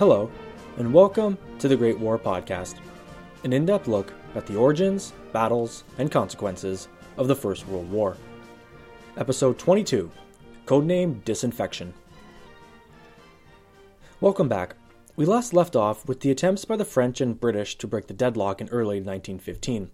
Hello, and welcome to the Great War Podcast, an in depth look at the origins, battles, and consequences of the First World War. Episode 22 Codename Disinfection. Welcome back. We last left off with the attempts by the French and British to break the deadlock in early 1915.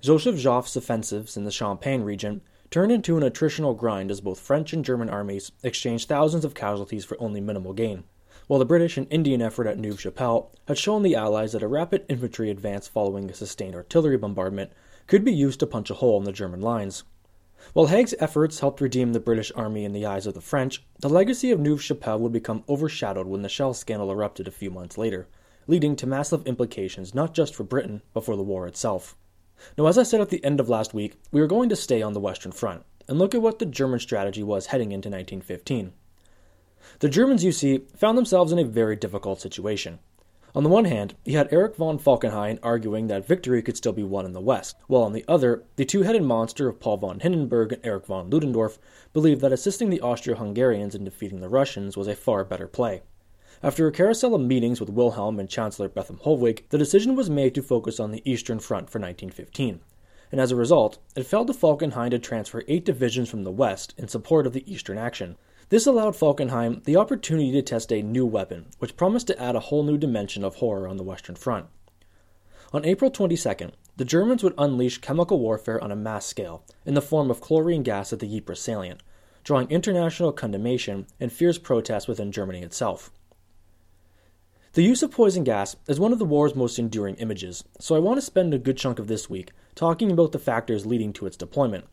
Joseph Joffre's offensives in the Champagne region turned into an attritional grind as both French and German armies exchanged thousands of casualties for only minimal gain while the British and Indian effort at Neuve Chapelle had shown the Allies that a rapid infantry advance following a sustained artillery bombardment could be used to punch a hole in the German lines. While Haig's efforts helped redeem the British army in the eyes of the French, the legacy of Neuve Chapelle would become overshadowed when the shell scandal erupted a few months later, leading to massive implications not just for Britain, but for the war itself. Now, as I said at the end of last week, we are going to stay on the Western Front and look at what the German strategy was heading into 1915. The Germans, you see, found themselves in a very difficult situation. On the one hand, you had Erich von Falkenhayn arguing that victory could still be won in the West, while on the other, the two headed monster of Paul von Hindenburg and Erich von Ludendorff believed that assisting the Austro Hungarians in defeating the Russians was a far better play. After a carousel of meetings with Wilhelm and Chancellor Bethmann Hollweg, the decision was made to focus on the Eastern Front for 1915. And as a result, it fell to Falkenhayn to transfer eight divisions from the West in support of the Eastern action, this allowed Falkenhayn the opportunity to test a new weapon, which promised to add a whole new dimension of horror on the Western Front. On April 22nd, the Germans would unleash chemical warfare on a mass scale in the form of chlorine gas at the Ypres salient, drawing international condemnation and fierce protests within Germany itself. The use of poison gas is one of the war's most enduring images, so I want to spend a good chunk of this week talking about the factors leading to its deployment.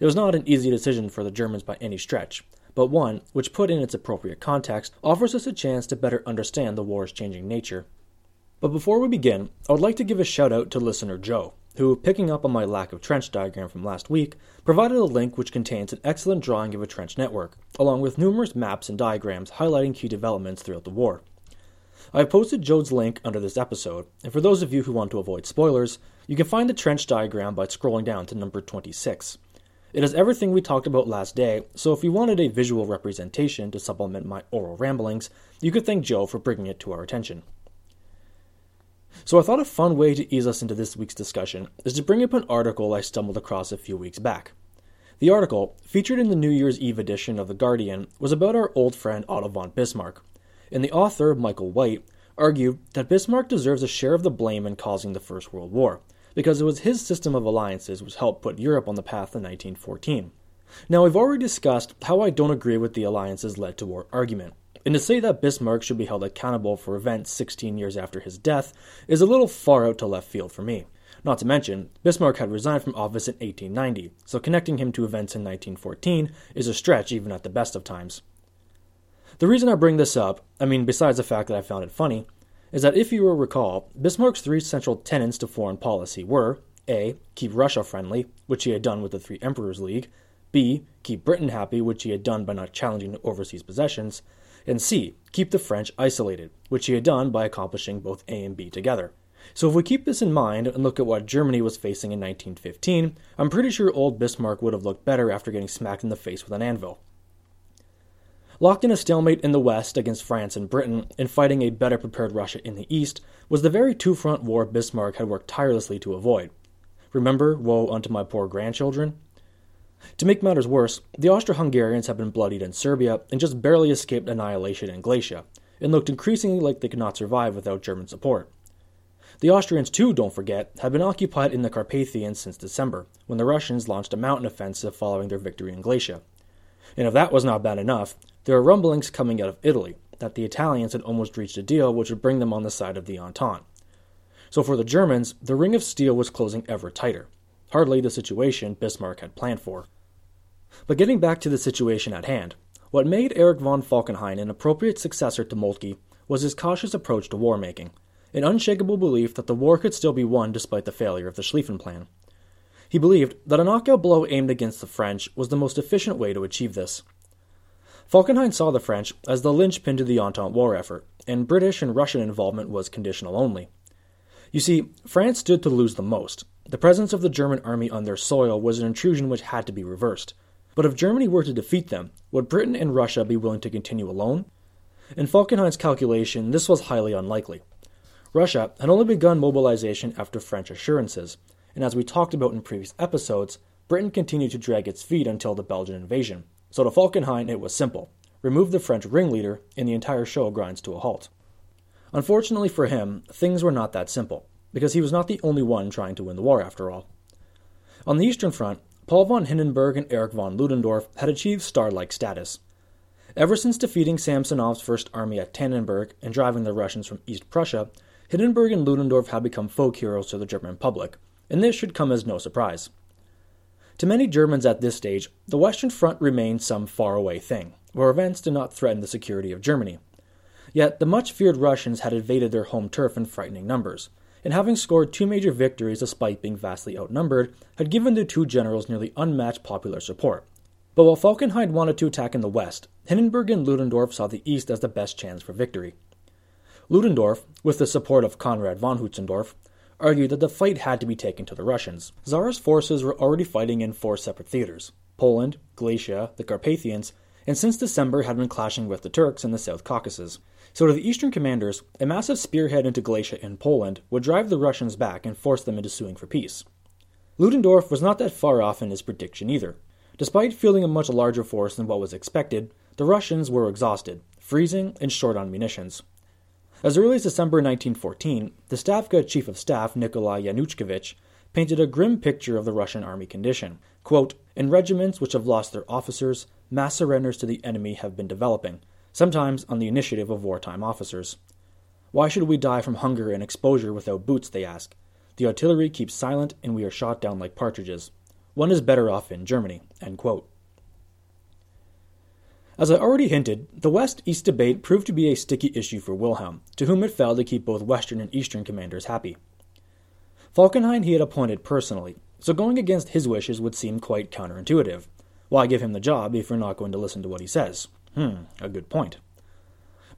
It was not an easy decision for the Germans by any stretch, but one which, put in its appropriate context, offers us a chance to better understand the war's changing nature. But before we begin, I would like to give a shout out to listener Joe, who, picking up on my lack of trench diagram from last week, provided a link which contains an excellent drawing of a trench network, along with numerous maps and diagrams highlighting key developments throughout the war. I have posted Joe's link under this episode, and for those of you who want to avoid spoilers, you can find the trench diagram by scrolling down to number 26. It has everything we talked about last day, so if you wanted a visual representation to supplement my oral ramblings, you could thank Joe for bringing it to our attention. So I thought a fun way to ease us into this week's discussion is to bring up an article I stumbled across a few weeks back. The article, featured in the New Year's Eve edition of The Guardian, was about our old friend Otto von Bismarck, and the author, Michael White, argued that Bismarck deserves a share of the blame in causing the First World War, because it was his system of alliances which helped put Europe on the path in 1914. Now, we've already discussed how I don't agree with the alliances led to war argument, and to say that Bismarck should be held accountable for events 16 years after his death is a little far out to left field for me. Not to mention, Bismarck had resigned from office in 1890, so connecting him to events in 1914 is a stretch even at the best of times. The reason I bring this up, I mean, besides the fact that I found it funny, is that if you will recall, Bismarck's three central tenets to foreign policy were A. Keep Russia friendly, which he had done with the Three Emperors League, B. Keep Britain happy, which he had done by not challenging overseas possessions, and C. Keep the French isolated, which he had done by accomplishing both A and B together. So if we keep this in mind and look at what Germany was facing in 1915, I'm pretty sure old Bismarck would have looked better after getting smacked in the face with an anvil. Locked in a stalemate in the west against France and Britain and fighting a better prepared Russia in the east was the very two front war Bismarck had worked tirelessly to avoid. Remember, woe unto my poor grandchildren? To make matters worse, the Austro Hungarians had been bloodied in Serbia and just barely escaped annihilation in Galicia, and looked increasingly like they could not survive without German support. The Austrians, too, don't forget, had been occupied in the Carpathians since December, when the Russians launched a mountain offensive following their victory in Galicia. And if that was not bad enough, there are rumblings coming out of Italy that the Italians had almost reached a deal which would bring them on the side of the Entente. So for the Germans, the ring of steel was closing ever tighter. Hardly the situation Bismarck had planned for. But getting back to the situation at hand, what made Erich von Falkenhayn an appropriate successor to Moltke was his cautious approach to war making, an unshakable belief that the war could still be won despite the failure of the Schlieffen Plan. He believed that a knockout blow aimed against the French was the most efficient way to achieve this. Falkenhayn saw the French as the linchpin to the Entente war effort, and British and Russian involvement was conditional only. You see, France stood to lose the most. The presence of the German army on their soil was an intrusion which had to be reversed. But if Germany were to defeat them, would Britain and Russia be willing to continue alone? In Falkenhayn's calculation, this was highly unlikely. Russia had only begun mobilization after French assurances, and as we talked about in previous episodes, Britain continued to drag its feet until the Belgian invasion. So to Falkenhayn, it was simple remove the French ringleader, and the entire show grinds to a halt. Unfortunately for him, things were not that simple, because he was not the only one trying to win the war after all. On the Eastern Front, Paul von Hindenburg and Erich von Ludendorff had achieved star like status. Ever since defeating Samsonov's First Army at Tannenberg and driving the Russians from East Prussia, Hindenburg and Ludendorff had become folk heroes to the German public, and this should come as no surprise. To many Germans at this stage, the Western Front remained some faraway thing, where events did not threaten the security of Germany. Yet the much feared Russians had invaded their home turf in frightening numbers, and having scored two major victories despite being vastly outnumbered, had given the two generals nearly unmatched popular support. But while Falkenhayn wanted to attack in the west, Hindenburg and Ludendorff saw the east as the best chance for victory. Ludendorff, with the support of Conrad von Hötzendorf, argued that the fight had to be taken to the Russians. Tsar's forces were already fighting in four separate theaters Poland, Galicia, the Carpathians, and since December had been clashing with the Turks in the South Caucasus. So, to the eastern commanders, a massive spearhead into Galicia and Poland would drive the Russians back and force them into suing for peace. Ludendorff was not that far off in his prediction either. Despite fielding a much larger force than what was expected, the Russians were exhausted, freezing, and short on munitions. As early as December 1914, the Stavka Chief of Staff Nikolai Yanushkevich painted a grim picture of the Russian army condition. Quote, In regiments which have lost their officers, mass surrenders to the enemy have been developing, sometimes on the initiative of wartime officers. Why should we die from hunger and exposure without boots, they ask. The artillery keeps silent and we are shot down like partridges. One is better off in Germany. As I already hinted, the West East debate proved to be a sticky issue for Wilhelm, to whom it fell to keep both Western and Eastern commanders happy. Falkenhayn he had appointed personally, so going against his wishes would seem quite counterintuitive. Why give him the job if you're not going to listen to what he says? Hmm, a good point.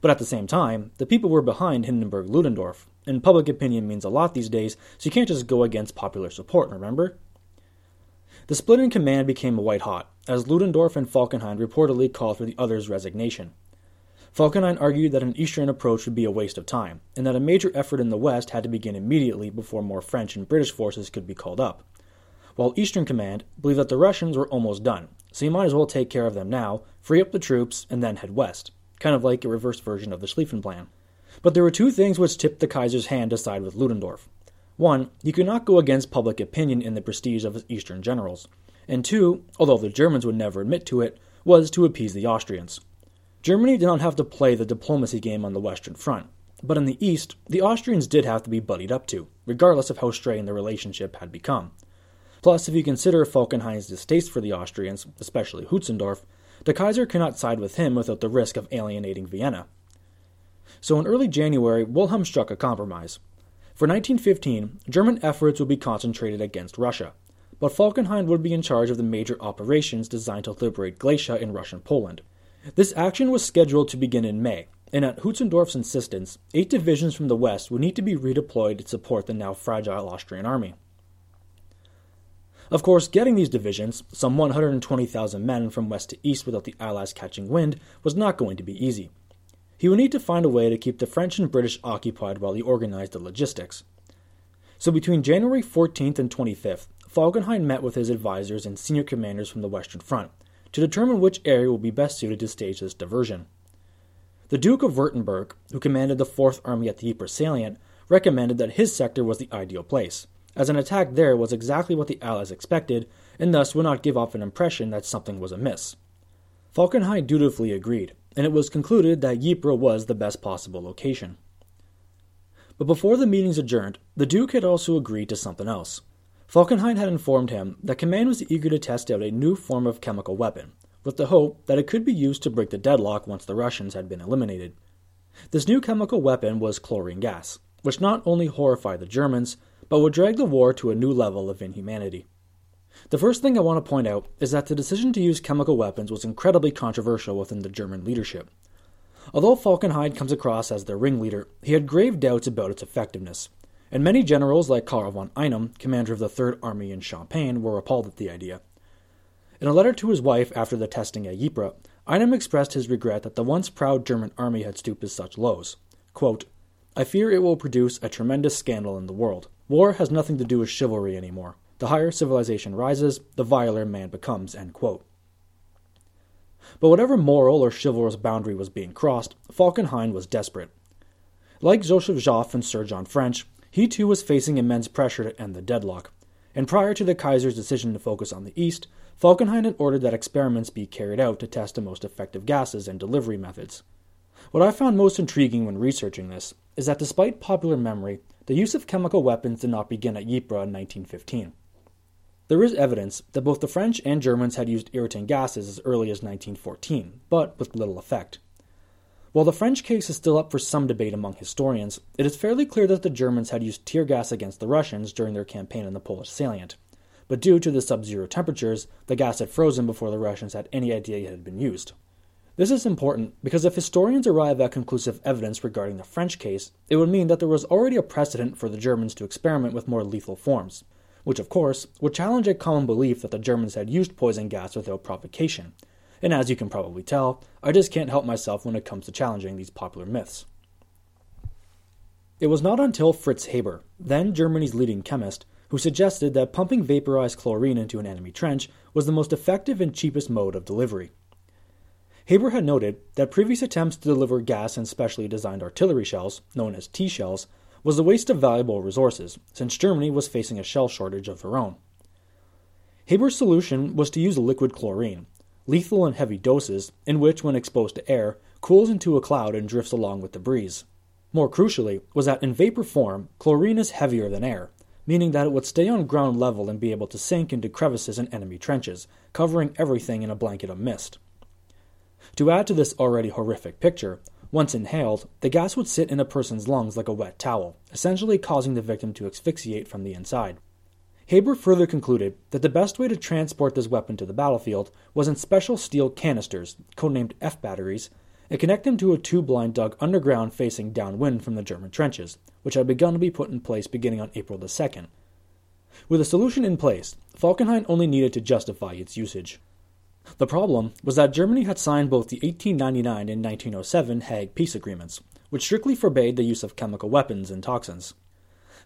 But at the same time, the people were behind Hindenburg Ludendorff, and public opinion means a lot these days, so you can't just go against popular support, remember? The split in command became white hot, as Ludendorff and Falkenhayn reportedly called for the other's resignation. Falkenhayn argued that an eastern approach would be a waste of time, and that a major effort in the west had to begin immediately before more French and British forces could be called up. While Eastern Command believed that the Russians were almost done, so you might as well take care of them now, free up the troops, and then head west, kind of like a reversed version of the Schlieffen Plan. But there were two things which tipped the Kaiser's hand to side with Ludendorff. One, he could not go against public opinion in the prestige of his eastern generals. And two, although the Germans would never admit to it, was to appease the Austrians. Germany did not have to play the diplomacy game on the Western Front, but in the East, the Austrians did have to be buddied up to, regardless of how strained the relationship had become. Plus, if you consider Falkenhayn's distaste for the Austrians, especially Hötzendorf, the Kaiser cannot side with him without the risk of alienating Vienna. So in early January, Wilhelm struck a compromise. For 1915, German efforts would be concentrated against Russia, but Falkenhayn would be in charge of the major operations designed to liberate Galicia in Russian Poland. This action was scheduled to begin in May, and at Hötzendorf's insistence, eight divisions from the west would need to be redeployed to support the now fragile Austrian army. Of course, getting these divisions, some 120,000 men from west to east without the Allies catching wind, was not going to be easy. He would need to find a way to keep the French and British occupied while he organized the logistics. So between January 14th and 25th, Falkenhayn met with his advisors and senior commanders from the Western Front to determine which area would be best suited to stage this diversion. The Duke of Württemberg, who commanded the Fourth Army at the Ypres salient, recommended that his sector was the ideal place as an attack there was exactly what the Allies expected, and thus would not give off an impression that something was amiss. Falkenhayn dutifully agreed, and it was concluded that Ypres was the best possible location. But before the meetings adjourned, the Duke had also agreed to something else. Falkenhayn had informed him that command was eager to test out a new form of chemical weapon, with the hope that it could be used to break the deadlock once the Russians had been eliminated. This new chemical weapon was chlorine gas, which not only horrified the Germans, but would drag the war to a new level of inhumanity. The first thing I want to point out is that the decision to use chemical weapons was incredibly controversial within the German leadership. Although Falkenhayn comes across as their ringleader, he had grave doubts about its effectiveness, and many generals like Karl von Einem, commander of the Third Army in Champagne, were appalled at the idea. In a letter to his wife after the testing at Ypres, Einem expressed his regret that the once proud German army had stooped to such lows. Quote, I fear it will produce a tremendous scandal in the world. War has nothing to do with chivalry anymore. The higher civilization rises, the viler man becomes. But whatever moral or chivalrous boundary was being crossed, Falkenhayn was desperate. Like Joseph Joffre and Sir John French, he too was facing immense pressure to end the deadlock. And prior to the Kaiser's decision to focus on the east, Falkenhayn had ordered that experiments be carried out to test the most effective gases and delivery methods. What I found most intriguing when researching this is that despite popular memory, the use of chemical weapons did not begin at Ypres in 1915. There is evidence that both the French and Germans had used irritant gases as early as 1914, but with little effect. While the French case is still up for some debate among historians, it is fairly clear that the Germans had used tear gas against the Russians during their campaign in the Polish salient. But due to the sub zero temperatures, the gas had frozen before the Russians had any idea it had been used. This is important because if historians arrive at conclusive evidence regarding the French case, it would mean that there was already a precedent for the Germans to experiment with more lethal forms, which, of course, would challenge a common belief that the Germans had used poison gas without provocation, and as you can probably tell, I just can't help myself when it comes to challenging these popular myths. It was not until Fritz Haber, then Germany's leading chemist, who suggested that pumping vaporized chlorine into an enemy trench was the most effective and cheapest mode of delivery. Haber had noted that previous attempts to deliver gas in specially designed artillery shells, known as T shells, was a waste of valuable resources, since Germany was facing a shell shortage of her own. Haber's solution was to use liquid chlorine, lethal in heavy doses, in which, when exposed to air, cools into a cloud and drifts along with the breeze. More crucially, was that in vapor form, chlorine is heavier than air, meaning that it would stay on ground level and be able to sink into crevices in enemy trenches, covering everything in a blanket of mist. To add to this already horrific picture, once inhaled, the gas would sit in a person's lungs like a wet towel, essentially causing the victim to asphyxiate from the inside. Haber further concluded that the best way to transport this weapon to the battlefield was in special steel canisters, codenamed F batteries, and connect them to a tube line dug underground facing downwind from the German trenches, which had begun to be put in place beginning on April the 2nd. With a solution in place, Falkenhayn only needed to justify its usage. The problem was that Germany had signed both the 1899 and 1907 Hague peace agreements, which strictly forbade the use of chemical weapons and toxins.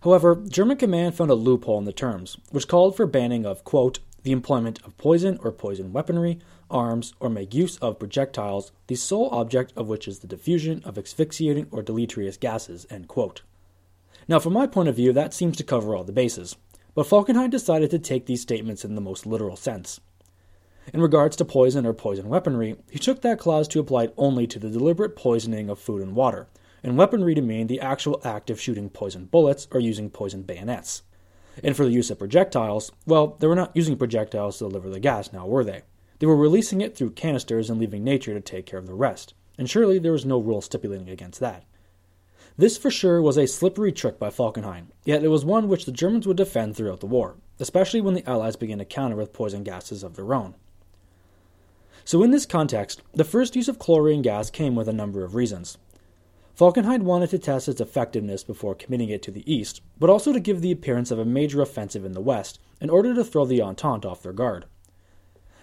However, German command found a loophole in the terms, which called for banning of, quote, the employment of poison or poison weaponry, arms, or make use of projectiles, the sole object of which is the diffusion of asphyxiating or deleterious gases, Now, from my point of view, that seems to cover all the bases, but Falkenhayn decided to take these statements in the most literal sense. In regards to poison or poison weaponry, he took that clause to apply it only to the deliberate poisoning of food and water, and weaponry to mean the actual act of shooting poison bullets or using poison bayonets. And for the use of projectiles, well, they were not using projectiles to deliver the gas now, were they? They were releasing it through canisters and leaving nature to take care of the rest, and surely there was no rule stipulating against that. This for sure was a slippery trick by Falkenhayn, yet it was one which the Germans would defend throughout the war, especially when the Allies began to counter with poison gases of their own. So, in this context, the first use of chlorine gas came with a number of reasons. Falkenhayn wanted to test its effectiveness before committing it to the east, but also to give the appearance of a major offensive in the west in order to throw the Entente off their guard.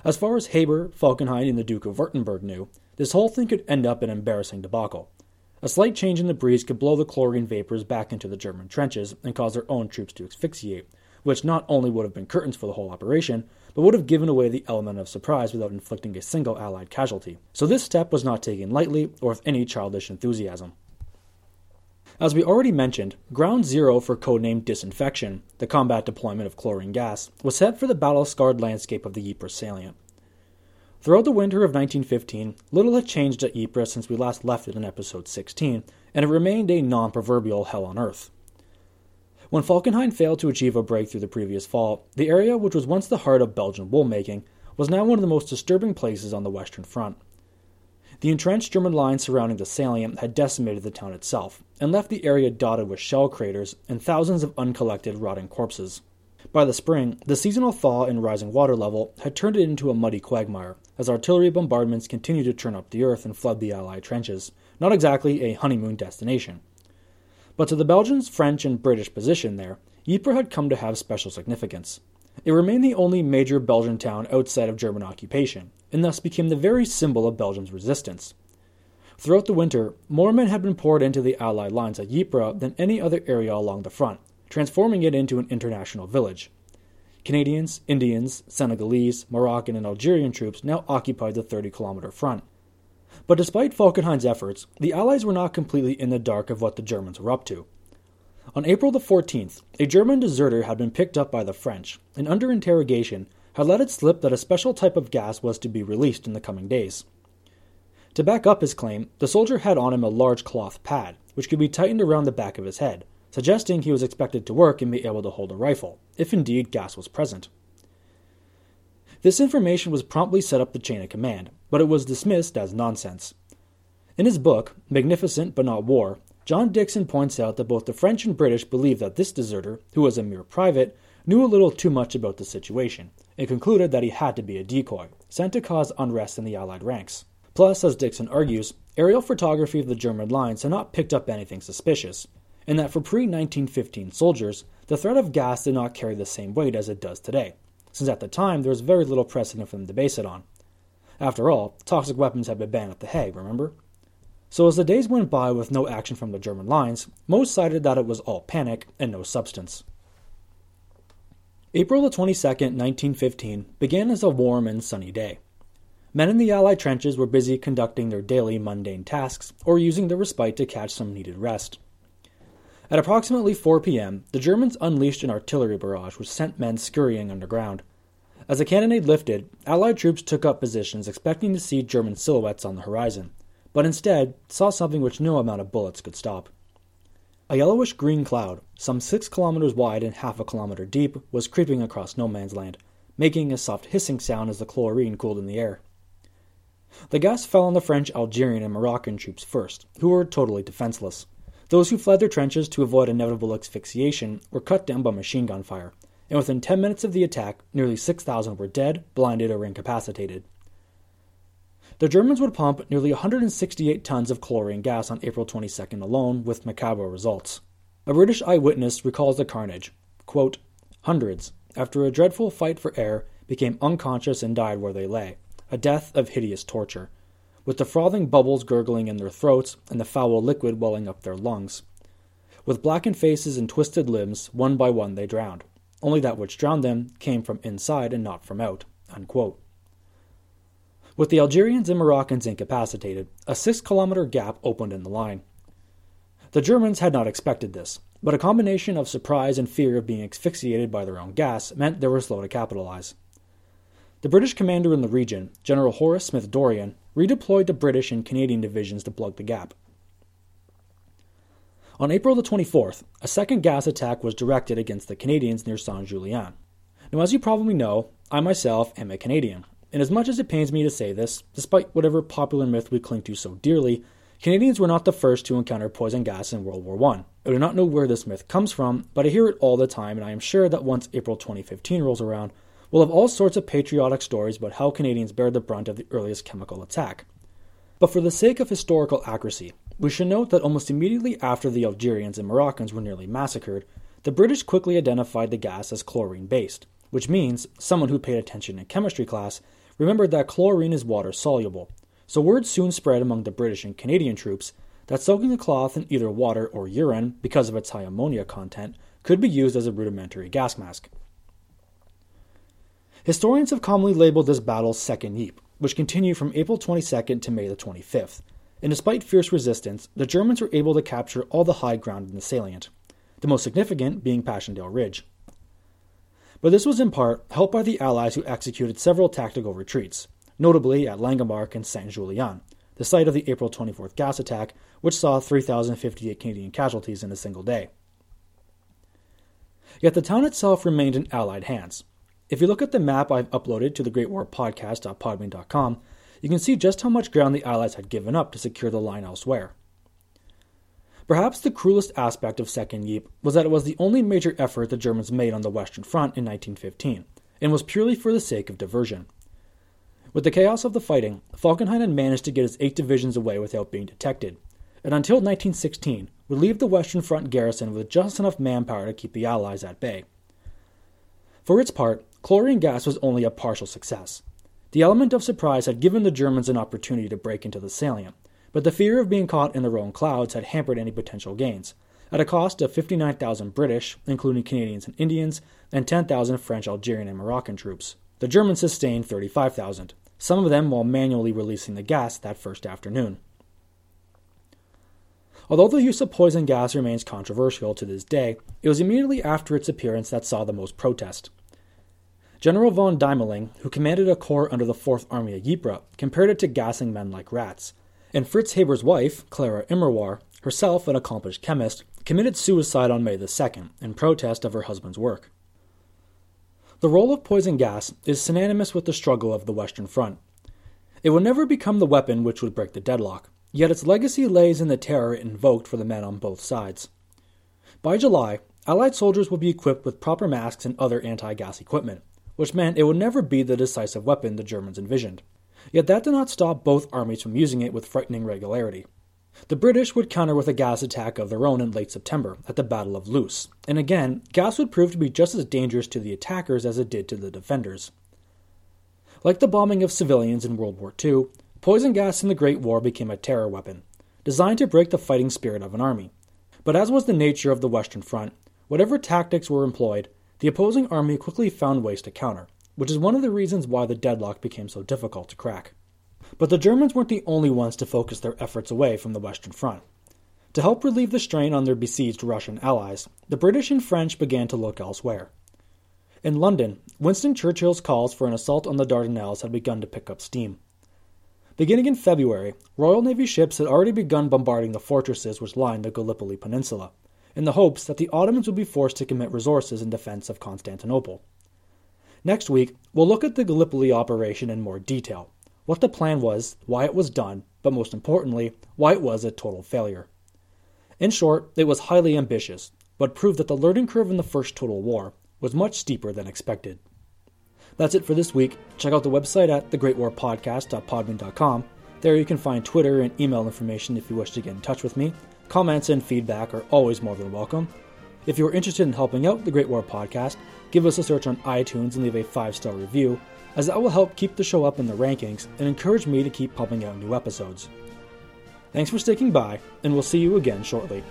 As far as Haber, Falkenhayn, and the Duke of Württemberg knew, this whole thing could end up an embarrassing debacle. A slight change in the breeze could blow the chlorine vapors back into the German trenches and cause their own troops to asphyxiate, which not only would have been curtains for the whole operation, but would have given away the element of surprise without inflicting a single Allied casualty. So this step was not taken lightly or with any childish enthusiasm. As we already mentioned, Ground Zero for codenamed Disinfection, the combat deployment of chlorine gas, was set for the battle scarred landscape of the Ypres salient. Throughout the winter of 1915, little had changed at Ypres since we last left it in episode 16, and it remained a non proverbial hell on earth. When Falkenhayn failed to achieve a breakthrough the previous fall, the area which was once the heart of Belgian wool making was now one of the most disturbing places on the Western Front. The entrenched German lines surrounding the salient had decimated the town itself, and left the area dotted with shell craters and thousands of uncollected rotting corpses. By the spring, the seasonal thaw and rising water level had turned it into a muddy quagmire, as artillery bombardments continued to turn up the earth and flood the Allied trenches, not exactly a honeymoon destination. But to the Belgians, French, and British position there, Ypres had come to have special significance. It remained the only major Belgian town outside of German occupation, and thus became the very symbol of Belgium's resistance. Throughout the winter, more men had been poured into the Allied lines at Ypres than any other area along the front, transforming it into an international village. Canadians, Indians, Senegalese, Moroccan, and Algerian troops now occupied the 30 kilometer front. But despite Falkenhayn's efforts, the Allies were not completely in the dark of what the Germans were up to. On April the 14th, a German deserter had been picked up by the French, and under interrogation, had let it slip that a special type of gas was to be released in the coming days. To back up his claim, the soldier had on him a large cloth pad, which could be tightened around the back of his head, suggesting he was expected to work and be able to hold a rifle, if indeed gas was present. This information was promptly set up the chain of command, but it was dismissed as nonsense. In his book, Magnificent but Not War, John Dixon points out that both the French and British believed that this deserter, who was a mere private, knew a little too much about the situation, and concluded that he had to be a decoy, sent to cause unrest in the Allied ranks. Plus, as Dixon argues, aerial photography of the German lines had not picked up anything suspicious, and that for pre 1915 soldiers, the threat of gas did not carry the same weight as it does today, since at the time there was very little precedent for them to base it on. After all, toxic weapons had been banned at The Hague, remember? So as the days went by with no action from the German lines, most cited that it was all panic and no substance. April the 22nd, 1915, began as a warm and sunny day. Men in the Allied trenches were busy conducting their daily mundane tasks or using the respite to catch some needed rest. At approximately 4 p.m., the Germans unleashed an artillery barrage which sent men scurrying underground. As the cannonade lifted, Allied troops took up positions expecting to see German silhouettes on the horizon, but instead saw something which no amount of bullets could stop. A yellowish green cloud, some six kilometers wide and half a kilometer deep, was creeping across no man's land, making a soft hissing sound as the chlorine cooled in the air. The gas fell on the French, Algerian, and Moroccan troops first, who were totally defenseless. Those who fled their trenches to avoid inevitable asphyxiation were cut down by machine gun fire, and within 10 minutes of the attack, nearly 6,000 were dead, blinded, or incapacitated. The Germans would pump nearly 168 tons of chlorine gas on April 22nd alone, with macabre results. A British eyewitness recalls the carnage. Quote, Hundreds, after a dreadful fight for air, became unconscious and died where they lay, a death of hideous torture, with the frothing bubbles gurgling in their throats and the foul liquid welling up their lungs. With blackened faces and twisted limbs, one by one they drowned. Only that which drowned them came from inside and not from out. Unquote. With the Algerians and Moroccans incapacitated, a six kilometer gap opened in the line. The Germans had not expected this, but a combination of surprise and fear of being asphyxiated by their own gas meant they were slow to capitalize. The British commander in the region, General Horace Smith Dorrien, redeployed the British and Canadian divisions to plug the gap. On April the 24th, a second gas attack was directed against the Canadians near Saint Julien. Now, as you probably know, I myself am a Canadian, and as much as it pains me to say this, despite whatever popular myth we cling to so dearly, Canadians were not the first to encounter poison gas in World War I. I do not know where this myth comes from, but I hear it all the time, and I am sure that once April 2015 rolls around, we'll have all sorts of patriotic stories about how Canadians bared the brunt of the earliest chemical attack. But for the sake of historical accuracy, we should note that almost immediately after the Algerians and Moroccans were nearly massacred, the British quickly identified the gas as chlorine based, which means someone who paid attention in chemistry class remembered that chlorine is water soluble, so word soon spread among the British and Canadian troops that soaking the cloth in either water or urine, because of its high ammonia content, could be used as a rudimentary gas mask. Historians have commonly labeled this battle Second Ypres, which continued from April 22nd to May the 25th, and despite fierce resistance, the Germans were able to capture all the high ground in the salient, the most significant being Passchendaele Ridge but this was in part helped by the Allies who executed several tactical retreats, notably at Langemarck and Saint Julien, the site of the April 24th gas attack, which saw 3,058 Canadian casualties in a single day. Yet the town itself remained in Allied hands. If you look at the map I've uploaded to the Great War Podcast.podbean.com, you can see just how much ground the Allies had given up to secure the line elsewhere. Perhaps the cruelest aspect of Second Ypres was that it was the only major effort the Germans made on the Western Front in 1915, and was purely for the sake of diversion. With the chaos of the fighting, Falkenhayn had managed to get his eight divisions away without being detected, and until 1916 would leave the Western Front garrison with just enough manpower to keep the Allies at bay. For its part, chlorine gas was only a partial success. The element of surprise had given the Germans an opportunity to break into the salient, but the fear of being caught in their own clouds had hampered any potential gains, at a cost of 59,000 British, including Canadians and Indians, and 10,000 French, Algerian, and Moroccan troops. The Germans sustained 35,000, some of them while manually releasing the gas that first afternoon. Although the use of poison gas remains controversial to this day, it was immediately after its appearance that saw the most protest. General von Deimling, who commanded a corps under the Fourth Army at Ypres, compared it to gassing men like rats. And Fritz Haber's wife, Clara Immerwahr, herself an accomplished chemist, committed suicide on May the 2nd in protest of her husband's work. The role of poison gas is synonymous with the struggle of the Western Front. It would never become the weapon which would break the deadlock, yet its legacy lays in the terror it invoked for the men on both sides. By July, Allied soldiers would be equipped with proper masks and other anti gas equipment which meant it would never be the decisive weapon the Germans envisioned. Yet that did not stop both armies from using it with frightening regularity. The British would counter with a gas attack of their own in late September at the Battle of Loos, and again, gas would prove to be just as dangerous to the attackers as it did to the defenders. Like the bombing of civilians in World War II, poison gas in the Great War became a terror weapon, designed to break the fighting spirit of an army. But as was the nature of the Western Front, whatever tactics were employed, the opposing army quickly found ways to counter, which is one of the reasons why the deadlock became so difficult to crack. But the Germans weren't the only ones to focus their efforts away from the Western Front. To help relieve the strain on their besieged Russian allies, the British and French began to look elsewhere. In London, Winston Churchill's calls for an assault on the Dardanelles had begun to pick up steam. Beginning in February, Royal Navy ships had already begun bombarding the fortresses which lined the Gallipoli Peninsula, in the hopes that the Ottomans would be forced to commit resources in defense of Constantinople. Next week, we'll look at the Gallipoli operation in more detail what the plan was, why it was done, but most importantly, why it was a total failure. In short, it was highly ambitious, but proved that the learning curve in the First Total War was much steeper than expected. That's it for this week. Check out the website at thegreatwarpodcast.podbean.com. There you can find Twitter and email information if you wish to get in touch with me. Comments and feedback are always more than welcome. If you are interested in helping out the Great War Podcast, give us a search on iTunes and leave a five star review, as that will help keep the show up in the rankings and encourage me to keep pumping out new episodes. Thanks for sticking by, and we'll see you again shortly.